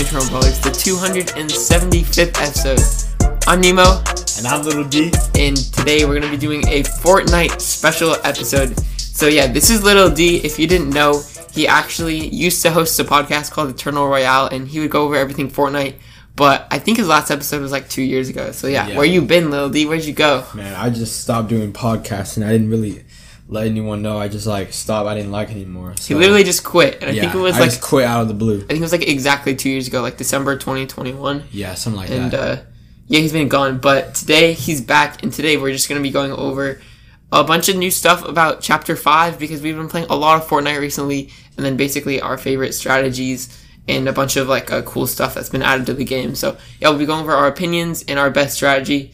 to Brothers, the 275th episode. I'm Nemo, And I'm Little D. and today we're going to be doing a Fortnite special episode. So, yeah, this is Little D. If you didn't know, he actually used to host a podcast called Eternal Royale, and he would go over everything Fortnite. But I think his last episode was like two years ago. So, yeah, Yeah. where you been, Little D? Where'd you go? Man, I just stopped doing podcasts and I didn't really let anyone know. I just like stopped. I didn't like it anymore. He literally just quit, and I yeah, think it was I like just quit out of the blue. I think it was like exactly two years ago, like December 2021. Yeah, something like and that. And uh, yeah, he's been gone. But today he's back, and today we're just gonna be going over a bunch of new stuff about Chapter Five because we've been playing a lot of Fortnite recently, and then basically our favorite strategies and a bunch of like uh, cool stuff that's been added to the game. So yeah, we'll be going over our opinions and our best strategy.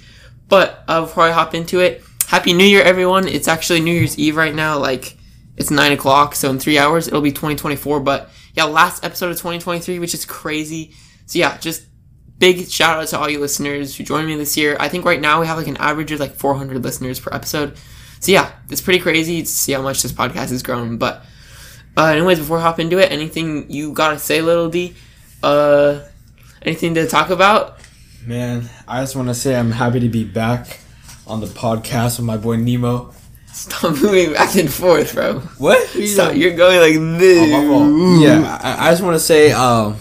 But uh, before I hop into it, Happy New Year, everyone! It's actually New Year's Eve right now. Like it's nine o'clock, so in three hours it'll be 2024. But yeah, last episode of 2023, which is crazy. So yeah, just big shout out to all you listeners who joined me this year. I think right now we have like an average of like 400 listeners per episode. So yeah, it's pretty crazy to see how much this podcast has grown. But uh, anyways, before I hop into it, anything you gotta say, little D? Uh, anything to talk about? Man, I just want to say I'm happy to be back on the podcast with my boy Nemo. Stop moving back and forth, bro. What? Stop. You're going like this. Oh. Yeah, I, I just want to say um,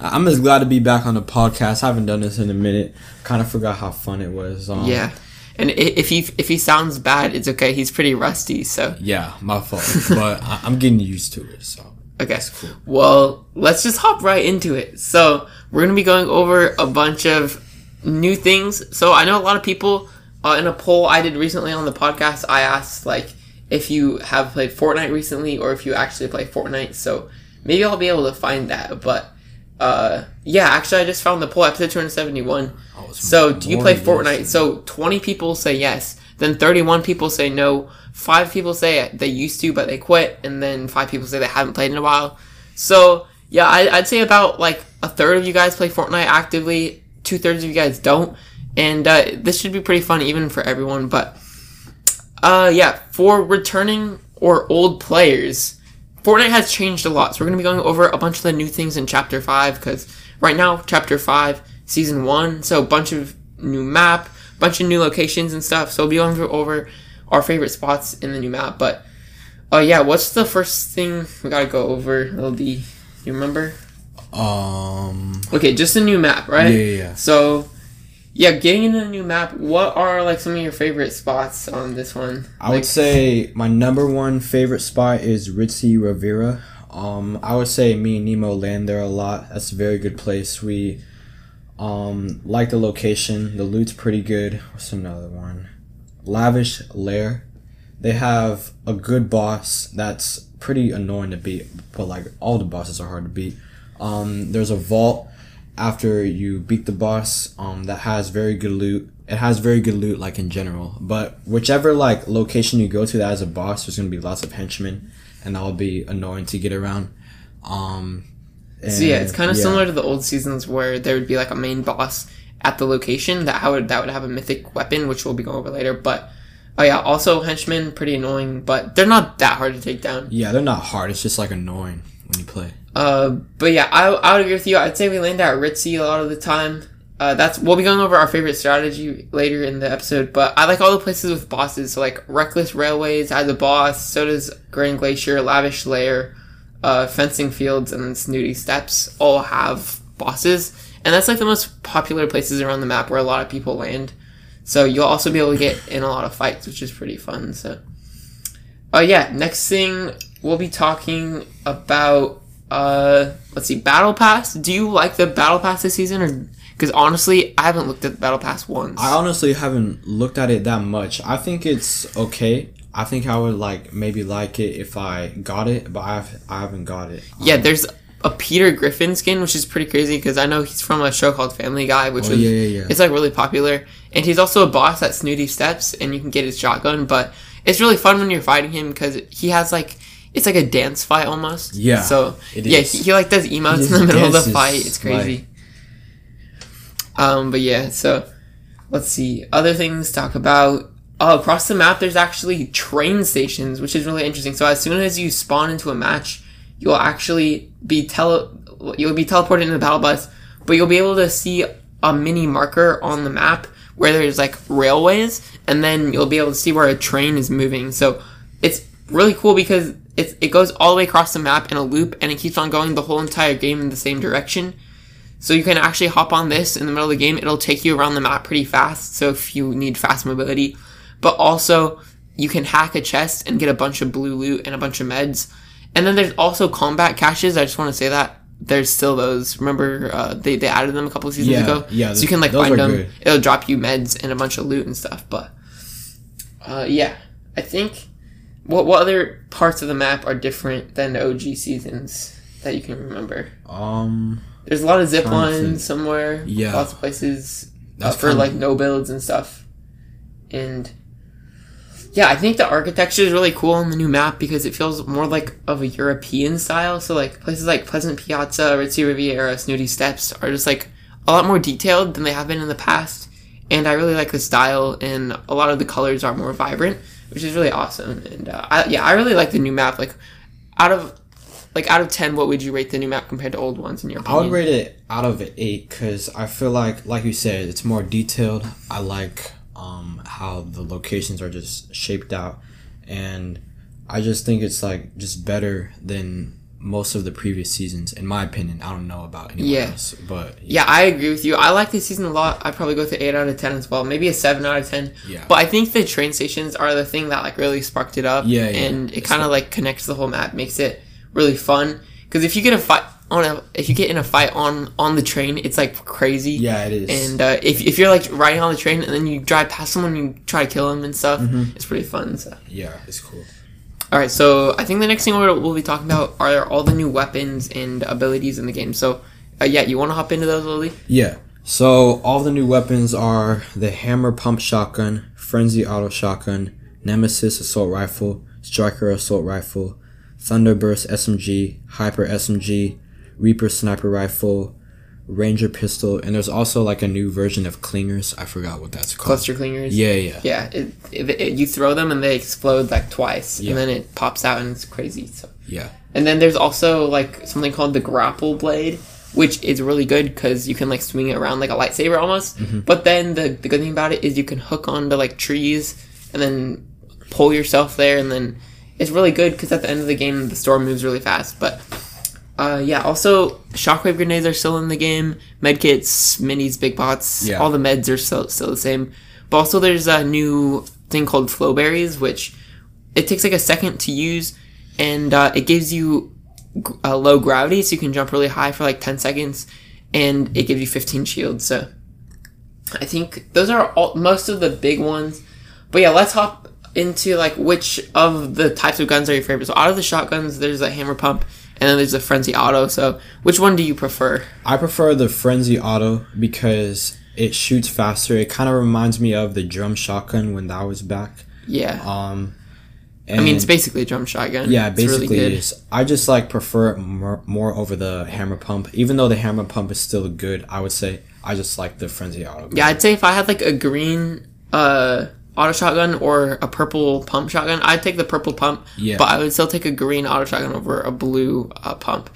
I'm just glad to be back on the podcast. I haven't done this in a minute. Kind of forgot how fun it was. Um, Yeah. And if he if he sounds bad, it's okay. He's pretty rusty, so Yeah, my fault. but I, I'm getting used to it. So Okay. Cool. Well, let's just hop right into it. So, we're going to be going over a bunch of new things. So, I know a lot of people uh, in a poll I did recently on the podcast, I asked like if you have played Fortnite recently or if you actually play Fortnite. So, maybe I'll be able to find that, but uh yeah, actually I just found the poll episode 271. Oh, So, do you play Fortnite? So, 20 people say yes. Then 31 people say no. 5 people say they used to, but they quit. And then 5 people say they haven't played in a while. So, yeah, I, I'd say about like a third of you guys play Fortnite actively. Two thirds of you guys don't. And uh, this should be pretty fun even for everyone. But, uh, yeah, for returning or old players, Fortnite has changed a lot. So we're going to be going over a bunch of the new things in Chapter 5 because right now, Chapter 5, Season 1, so a bunch of new map, bunch of new locations and stuff. So we'll be going over our favorite spots in the new map. But, uh, yeah, what's the first thing we got to go over, Lil D? You remember? um, Okay, just a new map, right? Yeah, yeah, yeah. So, yeah, getting into a new map, what are like some of your favorite spots on this one? I would say my number one favorite spot is Ritzy Riviera. Um, I would say me and Nemo land there a lot. That's a very good place. We um like the location. The loot's pretty good. What's another one? Lavish Lair. They have a good boss that's pretty annoying to beat, but like all the bosses are hard to beat. Um, there's a vault after you beat the boss um, that has very good loot. It has very good loot, like in general. But whichever like location you go to that has a boss, there's gonna be lots of henchmen, and that will be annoying to get around. Um, So yeah, it's kind of yeah. similar to the old seasons where there would be like a main boss at the location that would that would have a mythic weapon, which we'll be going over later. But oh yeah, also henchmen pretty annoying, but they're not that hard to take down. Yeah, they're not hard. It's just like annoying when you play. Uh, but yeah, I, I would agree with you. I'd say we land at Ritzy a lot of the time. Uh, that's we'll be going over our favorite strategy later in the episode. But I like all the places with bosses. So like Reckless Railways has a boss. So does Grand Glacier, Lavish Lair, uh, Fencing Fields, and then Snooty Steps all have bosses. And that's like the most popular places around the map where a lot of people land. So you'll also be able to get in a lot of fights, which is pretty fun. So, oh yeah, next thing we'll be talking about uh let's see battle pass do you like the battle pass this season or because honestly i haven't looked at the battle pass once I honestly haven't looked at it that much. I think it's okay. I think I would like maybe like it if I got it, but I've I haven't got it. yeah there's a peter griffin skin which is pretty crazy because i know he's from a show called family guy which Oh, was yeah, yeah, yeah. it's like really popular and he's also a boss at snooty steps and you can get his shotgun but it's really fun when you're fighting him because he has like it's like a dance fight almost. Yeah, so it yeah he, he like does emotes in the middle of the fight. It's crazy. Um but yeah so let's see. Other things talk about. Oh across the map there's actually train stations which is really interesting. So as soon as you spawn into a match you'll actually be tele you'll be teleported into the battle bus, but you'll be able to see a mini marker on the map where there's like railways, and then you'll be able to see where a train is moving. So it's really cool because it, it goes all the way across the map in a loop, and it keeps on going the whole entire game in the same direction. So you can actually hop on this in the middle of the game. It'll take you around the map pretty fast. So if you need fast mobility, but also you can hack a chest and get a bunch of blue loot and a bunch of meds. And then there's also combat caches. I just want to say that there's still those. Remember, uh, they, they added them a couple of seasons Yeah, ago. yeah, So you can like find them. good. It'll drop you meds and a bunch of loot and stuff. But uh, yeah, I think what what other parts of the map are different than the OG seasons that you can remember? Um, There's a lot of zip Trying to think. lines somewhere. Yeah. lots of places uh, for like no builds and stuff. And yeah, I think the architecture is really cool on the new map because it feels more like of a European style. So like places like Pleasant Piazza, Ritzy Riviera, Snooty Steps are just like a lot more detailed than they have been in the past. And I really like the style, and a lot of the colors are more vibrant, which is really awesome. And uh, I, yeah, I really like the new map. Like out of like out of ten, what would you rate the new map compared to old ones in your opinion? I would rate it out of eight because I feel like, like you said, it's more detailed. I like um, how the locations are just shaped out, and I just think it's like just better than most of the previous seasons, in my opinion. I don't know about anyone Yeah. else, but Yeah, I agree with you. I like this season a lot. I'd probably go with an 8 out of 10 as well. Maybe a 7 out of 10. Yeah. But I think the train stations are the thing that like really sparked it up. Yeah, yeah. And it kind of like connects the whole map, makes it really fun. Because if you get a fight on a, if you get in a fight on on the train, it's like crazy. yeah, it is. And uh, if, if you're like riding on the train and then you drive past someone and you try to kill them and stuff, Mm-hmm. it's pretty fun. So. yeah, it's cool. All right, so I think the next thing we'll, be talking about are all the new weapons and abilities in the game. So, uh, yeah, you want to hop into those, Lil D? Yeah. So all the new weapons are the hammer pump shotgun, frenzy auto shotgun, nemesis assault rifle, striker assault rifle, thunderburst SMG, hyper SMG, reaper sniper rifle, ranger pistol, and there's also like a new version of clingers. I forgot what that's called. Cluster clingers. Yeah, yeah. Yeah, it, it, it- you throw them and they explode like twice, Yeah. and then it pops out and it's crazy. So, Yeah. and then there's also like something called the grapple blade, which is really good because you can like swing it around like a lightsaber almost. Mm-hmm. But then the the good thing about it is you can hook onto like trees and then pull yourself there, and then it's really good because at the end of the game the storm moves really fast. But uh, yeah, also shockwave grenades are still in the game. Medkits, minis, big pots, Yeah. all the meds are still still the same. But also there's a new thing called flow berries, which it takes like a second to use, and uh, it gives you uh, low gravity, so you can jump really high for like 10 seconds, and it gives you 15 shields. So I think those are all most of the big ones. But yeah, let's hop into like which of the types of guns are your favorite. So out of the shotguns, there's a hammer pump, and then there's the frenzy auto. So which one do you prefer? I prefer the frenzy auto because it shoots faster. It kind of reminds me of the drum shotgun when that was back. Yeah, Um, I mean it's basically a drum shotgun. Yeah, It's really basically good. it is. I just like prefer it more, more over the hammer pump. Even though the hammer pump is still good, I would say I just like the frenzy auto. Yeah, I'd say if I had like a green uh auto shotgun or a purple pump shotgun, I'd take the purple pump. Yeah. But I would still take a green auto shotgun over a blue uh, pump.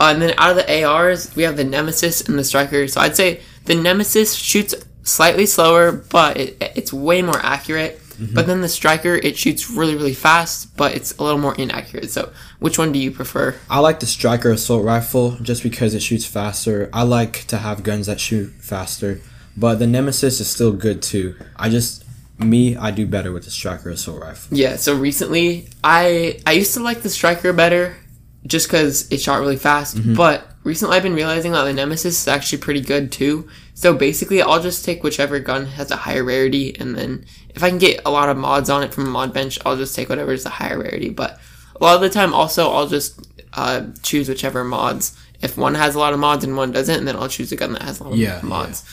Uh, and then out of the ARs, we have the Nemesis and the Striker. So I'd say the Nemesis shoots slightly slower, but it, it's way more accurate. Mm-hmm. But then the Striker, it shoots really, really fast, but it's a little more inaccurate. So which one do you prefer? I like the striker assault rifle just because it shoots faster. I like to have guns that shoot faster, but the nemesis is still good too. I just me, I do better with the striker assault rifle. Yeah, so recently I I used to like the striker better just cuz it shot really fast, but recently I've been realizing that the Nemesis is actually pretty good too. So basically I'll just take whichever gun has a higher rarity and then if I can get a lot of mods on it from a mod bench, I'll just take whatever is the higher rarity, but a lot of the time also I'll just uh, choose whichever mods. If one has a lot of mods and one doesn't, and then I'll choose a gun that has a lot of Yeah, mods.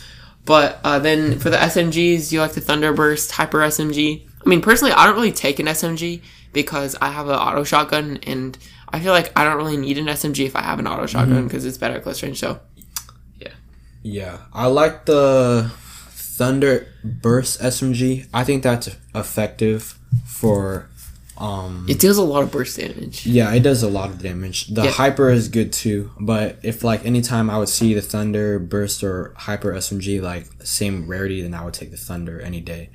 But uh, then for the SMGs, you like the Thunderburst, Hyper SMG. I mean, personally, I don't really take an SMG because I have an auto shotgun, and I feel like I don't really need an SMG if I have an auto shotgun because it's better at close range. So Yeah, Yeah, I like the Thunder Burst SMG. I think that's effective for Um, It deals a lot of burst damage. yeah, it does a lot of damage. The Yeah. hyper is good too, but if like anytime I would see the thunder burst or hyper SMG like same rarity, then I would take the thunder any day.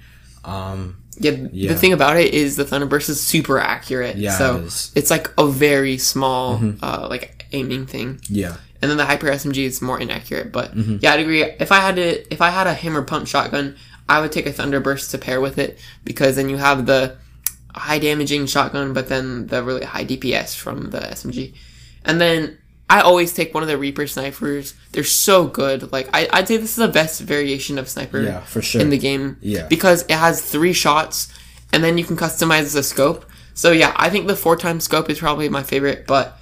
Um, Yeah, Yeah. the thing about it is the thunder burst is super accurate. Yeah, so it it's like a very small, uh, like aiming thing. yeah, and then the hyper SMG is more inaccurate. But Mm-hmm. yeah, I'd agree. If I had to, if I had a hammer pump shotgun, I would take a thunder burst to pair with it because then you have the high damaging shotgun, but then the really high DPS from the SMG, and then. I always take one of the Reaper snipers. They're so good. Like I, I'd say this is the best variation of sniper yeah, for sure. in the game. Yeah. Because it has three shots, and then you can customize the scope. So yeah, I think the four times scope is probably my favorite. But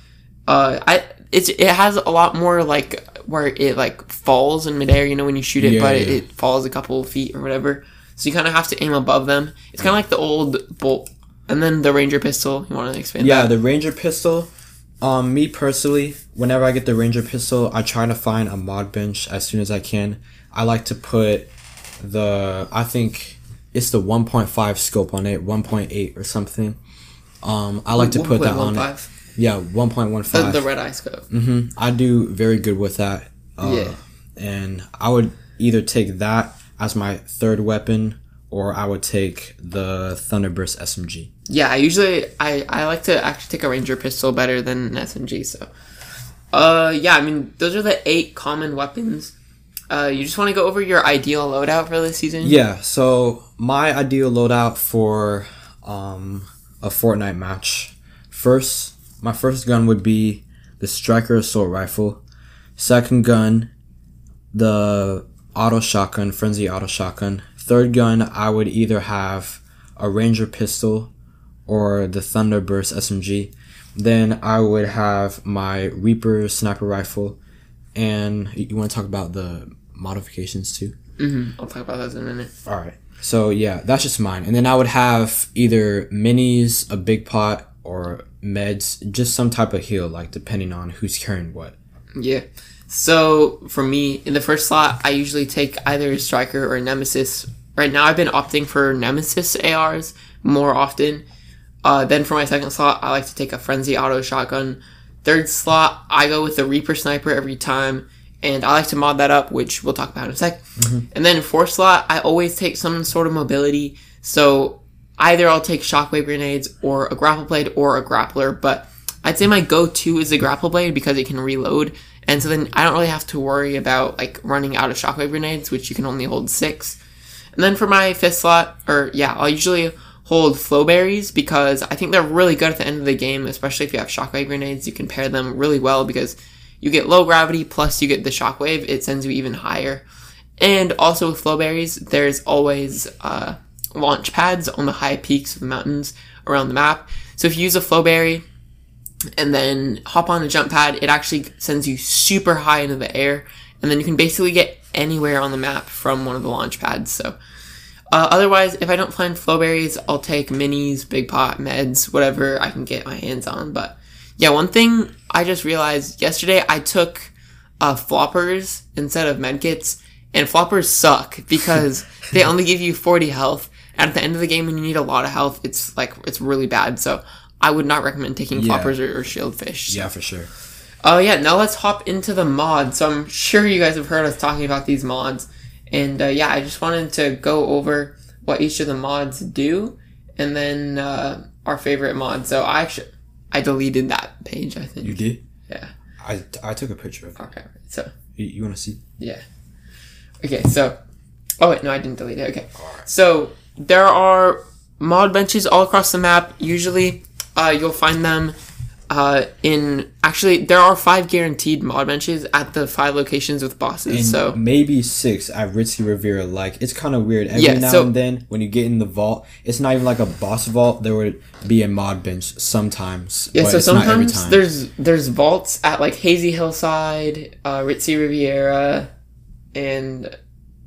uh, I it's it has a lot more like where it like falls in midair. You know when you shoot it, Yeah, but It, yeah. it falls a couple of feet or whatever. So you kind of have to aim above them. It's kind of like the old bolt, and then the ranger pistol. You want to expand? Yeah, that? the Ranger pistol. Um, me personally, whenever I get the Ranger pistol, I try to find a mod bench as soon as I can. I like to put the I think it's the 1.5 scope on it, 1.8 or something. Um, I like to put that on it. Yeah, The, 1.15. the red eye scope. hmm I do very good with that. Uh, Yeah. And I would either take that as my third weapon, or I would take the Thunderburst SMG. Yeah, I usually I, I like to actually take a ranger pistol better than an SMG. So, uh, yeah, I mean those are the eight common weapons. Uh, you just want to go over your ideal loadout for this season? Yeah, so my ideal loadout for um, a Fortnite match. First, my first gun would be the Striker Assault Rifle. Second gun, the Auto Shotgun, Frenzy Auto Shotgun. Third gun, I would either have a Ranger Pistol or the Thunderburst SMG. Then I would have my Reaper Sniper Rifle. And you want to talk about the modifications too? hmm I'll talk about those in a minute. All right. So yeah, that's just mine. And then I would have either minis, a big pot, or meds, just some type of heal, like depending on who's carrying what. Yeah. So for me, in the first slot, I usually take either a striker or a nemesis. Right now, I've been opting for nemesis ARs more often. Uh, then for my second slot, I like to take a frenzy auto shotgun. Third slot, I go with the Reaper sniper every time, and I like to mod that up, which we'll talk about in a sec. And then fourth slot, I always take some sort of mobility. So either I'll take shockwave grenades or a grapple blade or a grappler, but I'd say my go-to is the grapple blade because it can reload, and so then I don't really have to worry about like running out of shockwave grenades, which you can only hold six. And then for my fifth slot, or yeah, I'll usually hold flowberries because I think they're really good at the end of the game, especially if you have shockwave grenades. You can pair them really well because you get low gravity plus you get the shockwave. It sends you even higher. And also with flowberries, there's always uh, launch pads on the high peaks of the mountains around the map. So if you use a flowberry and then hop on a jump pad, it actually sends you super high into the air, and then you can basically get anywhere on the map from one of the launch pads. So, uh, otherwise, if I don't find flowberries, I'll take minis, big pot, meds, whatever I can get my hands on. But yeah, one thing I just realized yesterday, I took uh, floppers instead of medkits, and floppers suck because they only give you 40 health. And at the end of the game, when you need a lot of health, it's like it's really bad. So I would not recommend taking Yeah. floppers or, or shieldfish. Yeah, for sure. Oh yeah, now let's hop into the mods. So I'm sure you guys have heard us talking about these mods, and uh, yeah, I just wanted to go over what each of the mods do, and then uh, our favorite mod. So I actually I deleted that page. I think. You did? Yeah. I, I took a picture of it. Okay. So You, you want to see? yeah. Okay. So. Oh wait, no, I didn't delete it. Okay. So there are mod benches all across the map. Usually, uh, you'll find them uh, in actually there are five guaranteed mod benches at the five locations with bosses. And so maybe six at Ritzy Riviera. Like it's kind of weird. Every Yeah, now so- and then, when you get in the vault, it's not even like a boss vault. There would be a mod bench sometimes. yeah, so it's not every sometimes time. there's there's vaults at like Hazy Hillside, uh, Ritzy Riviera, and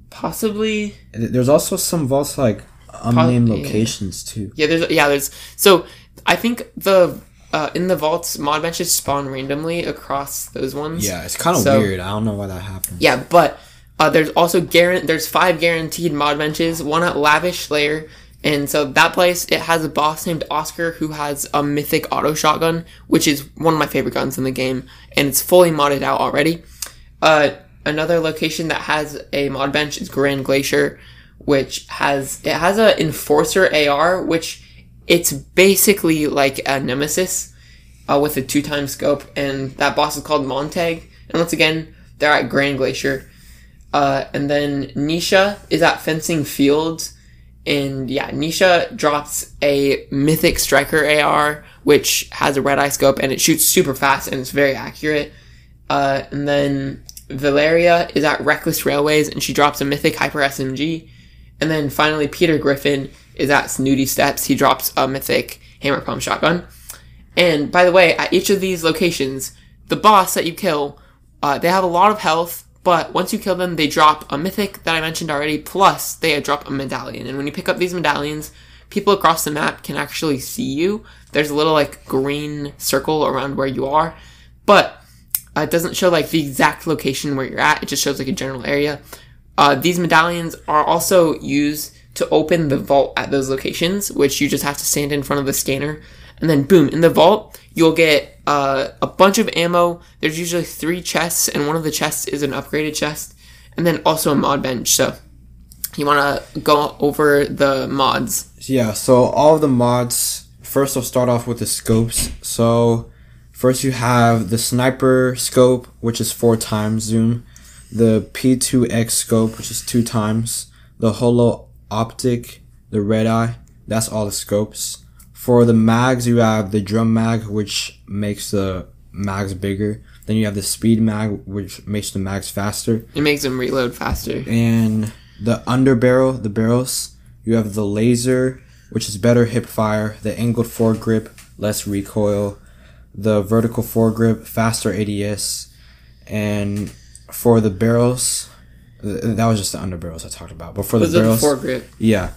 possibly There's also some vaults like unnamed locations too. Yeah, there's yeah, there's so I think the uh, in the vaults mod benches spawn randomly across those ones. Yeah, it's kind of So- weird. I don't know why that happened. Yeah, but uh, there's also guaran- there's five guaranteed mod benches. One at Lavish Lair And so that place, it has a boss named Oscar who has a mythic auto shotgun, which is one of my favorite guns in the game, and it's fully modded out already. Uh, another location that has a mod bench is Grand Glacier, which has it has a enforcer AR, which it's basically like a nemesis uh, with a two time scope, and that boss is called Montag. And once again, they're at Grand Glacier. Uh, and then Nisha is at Fencing Fields. And yeah, Nisha drops a Mythic Striker AR, which has a red eye scope and it shoots super fast and it's very accurate. Uh, and then Valeria is at Reckless Railways and she drops a Mythic Hyper SMG. And then finally, Peter Griffin is at Snooty Steps. He drops a Mythic Hammer Pump Shotgun. And by the way, at each of these locations, the boss that you kill, uh, they have a lot of health, but once you kill them, they drop a mythic that I mentioned already, plus they drop a medallion. And when you pick up these medallions, people across the map can actually see you. There's a little like green circle around where you are, but uh, it doesn't show like the exact location where you're at. It just shows like a general area. Uh, these medallions are also used to open the vault at those locations, which you just have to stand in front of the scanner and then boom, in the vault, you'll get uh, a bunch of ammo. There's usually three chests, and one of the chests is an upgraded chest, and then also a mod bench. So you want to go over the mods. Yeah, so all of the mods. First, I'll start off with the scopes. So first, you have the sniper scope, which is four times zoom. The P2X scope, which is two times. The holo optic, the red eye. That's all the scopes. For the mags, you have the drum mag, which makes the mags bigger. Then you have the speed mag, which makes the mags faster. It makes them reload faster. And the under barrel, the barrels, you have the laser, which is better hip fire. The angled foregrip, less recoil. The vertical foregrip, faster ADS. And for the barrels, that was just the under barrels I talked about. But for Was the it the barrels, foregrip? yeah.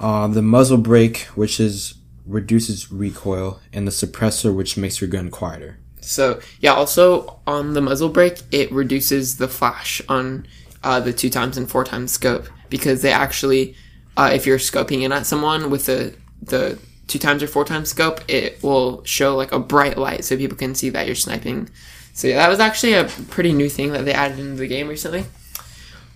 Um, the muzzle brake, which is reduces recoil, and the suppressor, which makes your gun quieter. So yeah, also on the muzzle brake, it reduces the flash on uh, the two times and four times scope because they actually, uh, if you're scoping in at someone with the the two times or four times scope, it will show like a bright light so people can see that you're sniping. So yeah, that was actually a pretty new thing that they added into the game recently.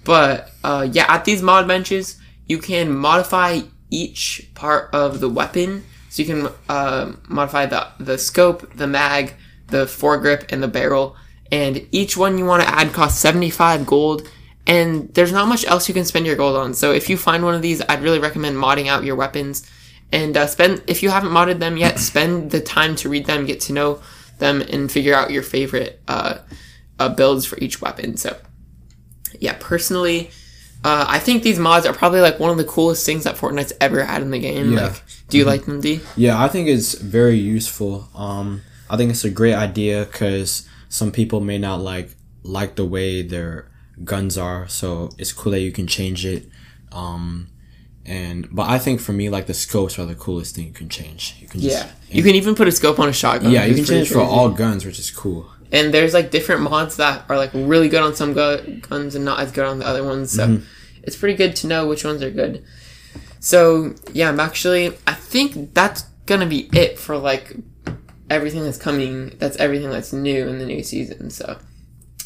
But uh, yeah, at these mod benches, you can modify each part of the weapon. So you can uh, modify the the scope, the mag, the foregrip, and the barrel. And each one you want to add costs 75 gold. And there's not much else you can spend your gold on. So if you find one of these, I'd really recommend modding out your weapons. And uh, spend if you haven't modded them yet, spend the time to read them, get to know them, and figure out your favorite uh, uh, builds for each weapon. So yeah, personally, uh, I think these mods are probably like one of the coolest things that Fortnite's ever had in the game. Yeah. Like, do you like them, D? Yeah, I think it's very useful. Um, I think it's a great idea because some people may not like like the way their guns are, so it's cool that you can change it. Um, and but I think for me, like the scopes are the coolest thing you can change. You can just, Yeah, you can even put a scope on a shotgun. yeah, you can change for all guns, which is cool. And there's like different mods that are like really good on some gu- guns and not as good on the other ones. So Mm-hmm. it's pretty good to know which ones are good. So yeah, I'm actually I think that's gonna be it for like everything that's coming. That's everything that's new in the new season. So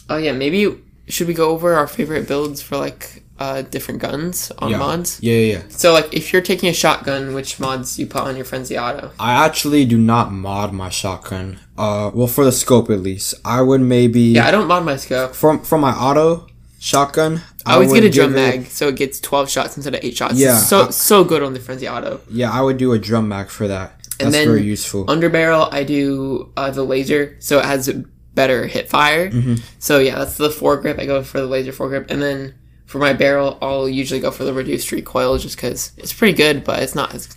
oh yeah, maybe should we go over our favorite builds for like uh different guns on Yeah. mods? Yeah, yeah, yeah. So like if you're taking a shotgun, which mods you put on your frenzy auto? I actually do not mod my shotgun. Uh, well, for the scope at least, I would maybe Yeah, I don't mod my scope. from from my auto shotgun. I always would get a drum it- mag, so it gets twelve shots instead of eight shots. Yeah, so I- so good on the frenzy auto. Yeah, I would do a drum mag for that. That's And then very useful. Under barrel, I do uh, the laser, so it has better hip fire. Mm-hmm. So yeah, that's the foregrip. I go for the laser foregrip, and then for my barrel, I'll usually go for the reduced recoil, just because it's pretty good, but it's not as.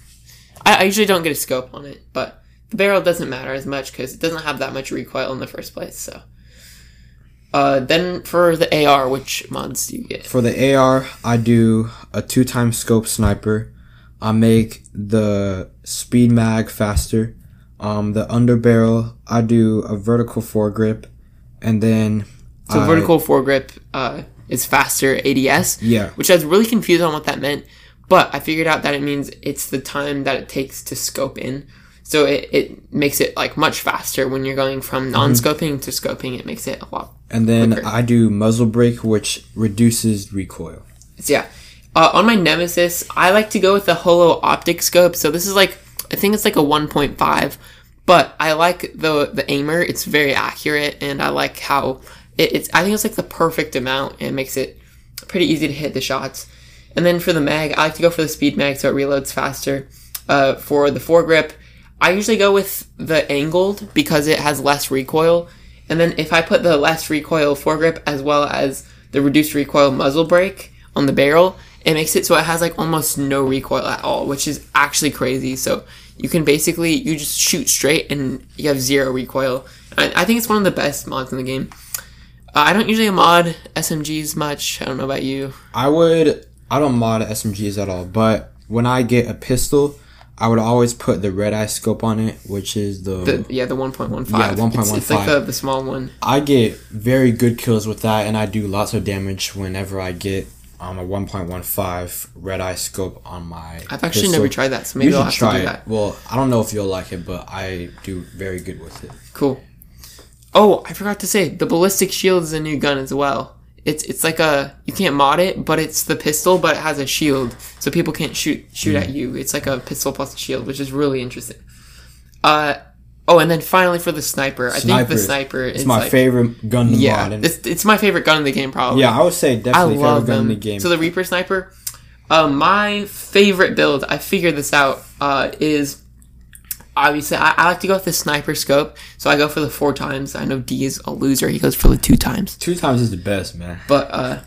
I, I usually don't get a scope on it, but the barrel doesn't matter as much because it doesn't have that much recoil in the first place. So. Uh, then for the AR, which mods do you get? For the AR, I do a two time scope sniper. I make the speed mag faster. Um, the underbarrel, I do a vertical foregrip, and then So I- vertical foregrip uh, is faster ADS, Yeah, which I was really confused on what that meant. but I figured out that it means it's the time that it takes to scope in. So it, it makes it like much faster when you're going from non-scoping to scoping. It makes it a lot. And then Quicker. I do muzzle brake, which reduces recoil. So yeah, uh, on my Nemesis, I like to go with the Holo Optic Scope. So this is like I think it's like a 1.5, but I like the the aimer. It's very accurate, and I like how it, it's. I think it's like the perfect amount. and It makes it pretty easy to hit the shots. And then for the mag, I like to go for the speed mag so it reloads faster. Uh, for the foregrip, I usually go with the angled because it has less recoil. And then if I put the less recoil foregrip as well as the reduced recoil muzzle brake on the barrel, it makes it so it has like almost no recoil at all, which is actually crazy. So you can basically you just shoot straight and you have zero recoil. And I think it's one of the best mods in the game. Uh, I don't usually mod SMGs much. I don't know about you. I would. I don't mod SMGs at all, but when I get a pistol, I would always put the red eye scope on it, which is the. The, yeah, the 1.15. Yeah, It's, it's like 1.15. the, the small one. I get very good kills with that, and I do lots of damage whenever I get um, a 1.15 red eye scope on my. I've actually pistol. never tried that, so maybe you I'll should have try to do it. that. Well, I don't know if you'll like it, but I do very good with it. Cool. Oh, I forgot to say the ballistic shield is a new gun as well. It's it's like a you can't mod it, but it's the pistol, but it has a shield, so people can't shoot shoot Hmm. at you. It's like a pistol plus a shield, which is really interesting. Uh oh, and then finally for the sniper, I think the Sniper. is my like, favorite gun Yeah. It's it's my favorite gun in the game, probably. yeah, I would say I definitely favorite love gun in the game. So the Reaper sniper, uh, my favorite build, I figured this out, uh, is obviously I, I like to go with the sniper scope. So I go for the four times. I know D is a loser; he goes for the two times. Two times is the best, man. But uh,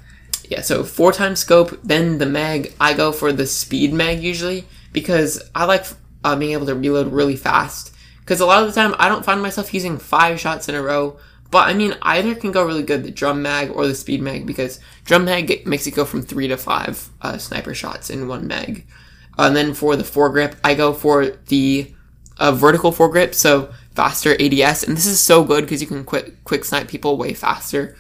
yeah, so four times scope. Then the mag, I go for the speed mag usually because I like uh, being able to reload really fast. Because a lot of the time I don't find myself using five shots in a row. But I mean, either can go really good, the drum mag or the speed mag, because drum mag makes it go from three to five uh, sniper shots in one mag. and then for the foregrip, I go for the uh, vertical foregrip, so faster ADS, and this is so good because you can quick quick snipe people way faster.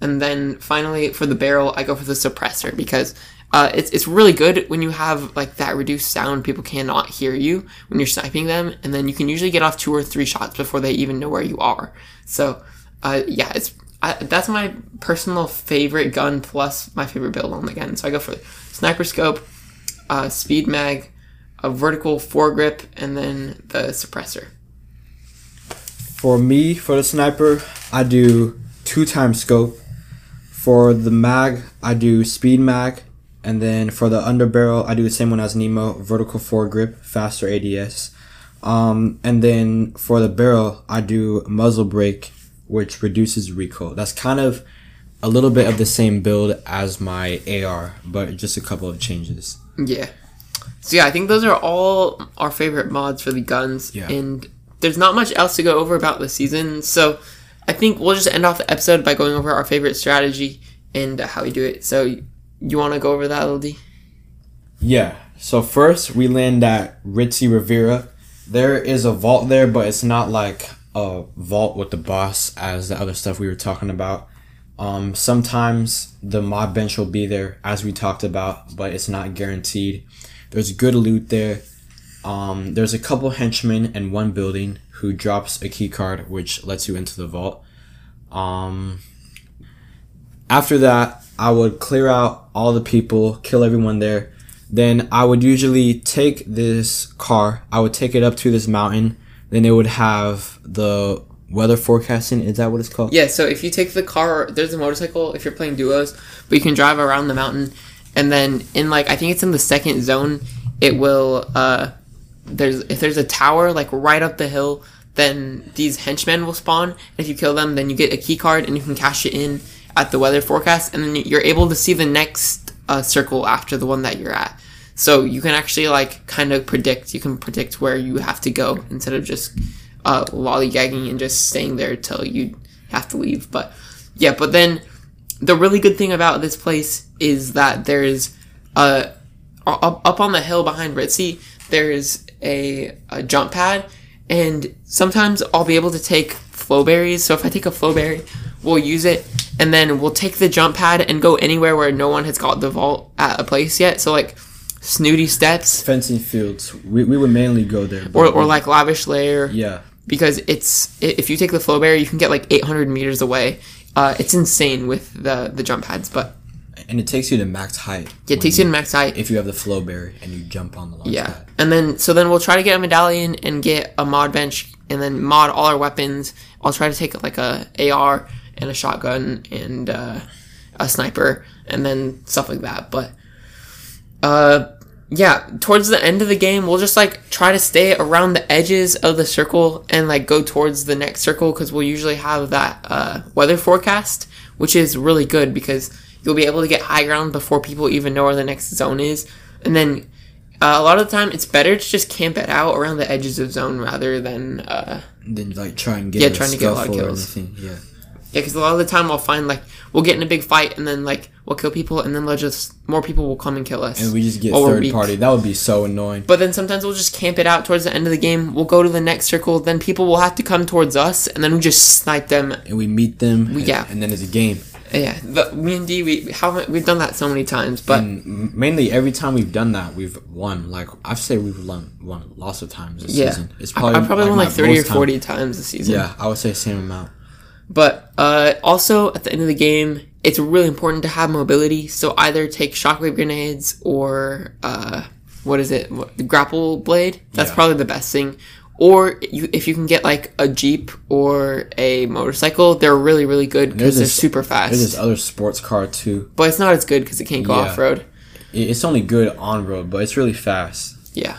And then finally for the barrel, I go for the suppressor because uh, it's it's really good when you have like that reduced sound. People cannot hear you when you're sniping them, and then you can usually get off two or three shots before they even know where you are. So uh, yeah, it's I, that's my personal favorite gun plus my favorite build on the gun. So I go for sniper scope, uh, speed mag, a vertical foregrip, and then the suppressor. For me, for the sniper, I do two times scope. For the mag, I do speed mag. And then for the underbarrel, I do the same one as Nemo, vertical foregrip, faster ADS. Um, and then for the barrel, I do muzzle brake, which reduces recoil. That's kind of a little bit of the same build as my AR, but just a couple of changes. Yeah. So yeah, I think those are all our favorite mods for the guns, Yeah. and there's not much else to go over about the season. So I think we'll just end off the episode by going over our favorite strategy and how we do it. So you want to go over that, LD? Yeah. So first we land at Ritzy Riviera. There is a vault there, but it's not like a vault with the boss as the other stuff we were talking about. Um, sometimes the mod bench will be there, as we talked about, but it's not guaranteed. There's good loot there. Um, there's a couple henchmen in one building who drops a key card, which lets you into the vault. Um, after that, I would clear out all the people, kill everyone there. Then I would usually take this car, I would take it up to this mountain. Then it would have the weather forecasting. Is that what it's called? Yeah. So if you take the car, there's a motorcycle if you're playing duos, but you can drive around the mountain, and then in like I think it's in the second zone, it will. uh There's if there's a tower like right up the hill, then these henchmen will spawn. And if you kill them, then you get a key card and you can cash it in at the weather forecast, and then you're able to see the next uh, circle after the one that you're at. So you can actually like kind of predict. You can predict where you have to go instead of just uh, lollygagging and just staying there till you have to leave. But yeah, but then the really good thing about this place is that there's uh up, up on the hill behind Ritzy, there's a, a jump pad, and sometimes I'll be able to take flowberries. So if I take a flowberry, we'll use it, and then we'll take the jump pad and go anywhere where no one has got the vault at a place yet. So like, Snooty Steps, Fencing fields. We, we would mainly go there. or, or like Lavish lair. yeah. because it's if you take the flow barrier, you can get like 800 meters away. Uh, it's insane with the the jump pads, but And it takes you to max height. Yeah, it takes you to max height. if you have the flow berry and you jump on the launch Yeah, pad. and then so then we'll try to get a medallion and get a mod bench, and then mod all our weapons. I'll try to take like a AR and a shotgun and uh, a sniper, and then stuff like that. But uh, yeah, towards the end of the game, we'll just like try to stay around the edges of the circle and like go towards the next circle because we'll usually have that uh, weather forecast, which is really good because you'll be able to get high ground before people even know where the next zone is, and then. Uh, a lot of the time, it's better to just camp it out around the edges of zone rather than uh, like try and get Yeah, trying to get a lot of kills. anything. Yeah. Yeah, because a lot of the time I'll find like we'll get in a big fight and then like we'll kill people and then they'll just more people will come and kill us. And we just get third party. That would be so annoying. But then sometimes we'll just camp it out towards the end of the game. We'll go to the next circle. Then people will have to come towards us, and then we just snipe them. And we meet them. and, yeah. And then it's a game. Uh, yeah, the, me and D, we mu- we've done that so many times. But and mainly every time we've done that, we've won. Like I've said, we've won, won lots of times this yeah, season. It's I, probably I probably won like thirty or most time. forty times this season. Yeah, I would say same amount. But uh, also at the end of the game, it's really important to have mobility. So either take shockwave grenades or uh, what is it? What, the grapple blade. That's Yeah. probably the best thing. Or you, if you can get like a jeep or a motorcycle, they're really really good because they're this- super fast. There's this other sports car too. But it's not as good because it can't go Yeah. off road. It's only good on road, but it's really fast. Yeah.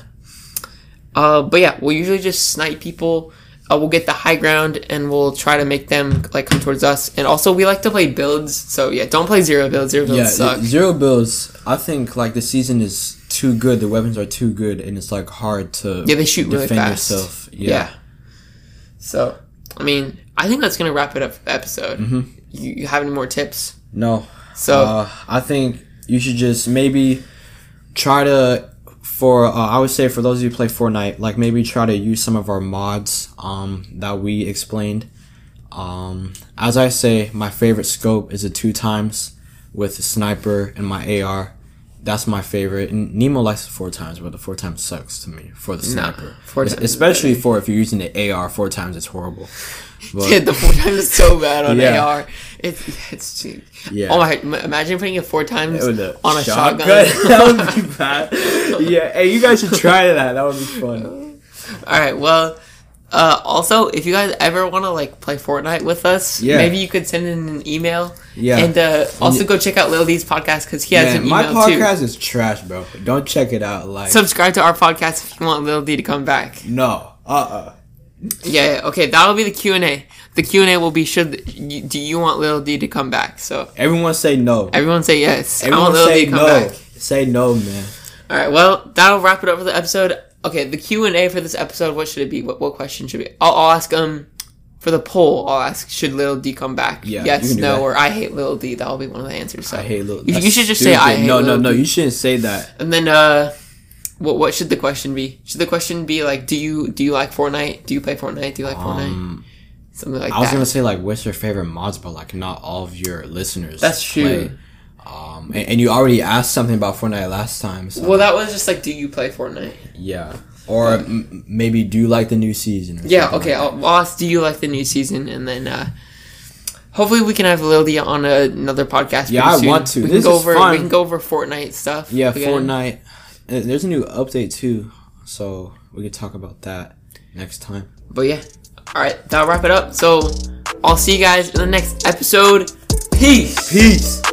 Uh, but yeah, we'll usually just snipe people. Uh, we'll get the high ground and we'll try to make them like come towards us. And also, we like to play builds. So yeah, don't play zero builds. Zero builds Yeah, suck. zero builds. I think like the season is too good. The weapons are too good, and it's like hard to Yeah, they shoot really fast. yourself. Yeah. Yeah. So, I mean, I think that's gonna wrap it up for the episode. Mm-hmm. You, you have any more tips? No. So Uh, I think you should just maybe try to for uh, I would say for those of you who play Fortnite, like maybe try to use some of our mods um, that we explained. Um, as I say, my favorite scope is a two times with the sniper and my AR. That's my favorite. And Nemo likes four times, but the four times sucks to me for the sniper. four times especially for if you're using the AR four times, it's horrible. But- yeah, the four times is so bad on Yeah. AR. It's it's cheap. Yeah. Oh my! Imagine putting it four times a uh, on a shotgun. that would be bad. Yeah, hey, you guys should try that. That would be fun. All right. Well, uh, also, if you guys ever want to like play Fortnite with us, Yeah. maybe you could send in an email. Yeah. And uh, also go check out Lil D's podcast because he has Man, an my email too. podcast is trash, bro. Don't check it out. Like, Subscribe to our podcast if you want Lil D to come back. no, uh, uh Yeah, okay, that'll be the Q and A. The Q and A will be should do you want Lil D to come back? So Everyone say no. everyone say yes. I Everyone want Lil D say to come no. back. Say no, man. All right, well that'll wrap it up for the episode. Okay, the Q and A for this episode. What should it be? What, what question should it be? I'll, I'll ask um for the poll. I'll ask should Lil D come back? Yeah, yes, no, that. or I hate Lil D. That'll be one of the answers. So I hate little. You, you should just say I hate No, no, no. D. You shouldn't say that. And then uh, what what should the question be? Should the question be like, do you do you like Fortnite? Do you play Fortnite? Do you like Fortnite? Um, Something like that. I was that. gonna say like, what's your favorite mods, but like not all of your listeners. That's true. Um, and, and you already asked something about Fortnite last time. So Well, that was just like, do you play Fortnite? yeah. Or m- maybe do you like the new season? Yeah, okay. like I'll, I'll ask, do you like the new season? And then uh, hopefully we can have Lil D on another podcast. Yeah, I soon. want to. We This can go is over. fun. We can go over Fortnite stuff. Yeah, again. Fortnite. Uh, There's a new update too, so we could talk about that next time. But yeah, all right. That'll wrap it up. So I'll see you guys in the next episode. Peace. Peace.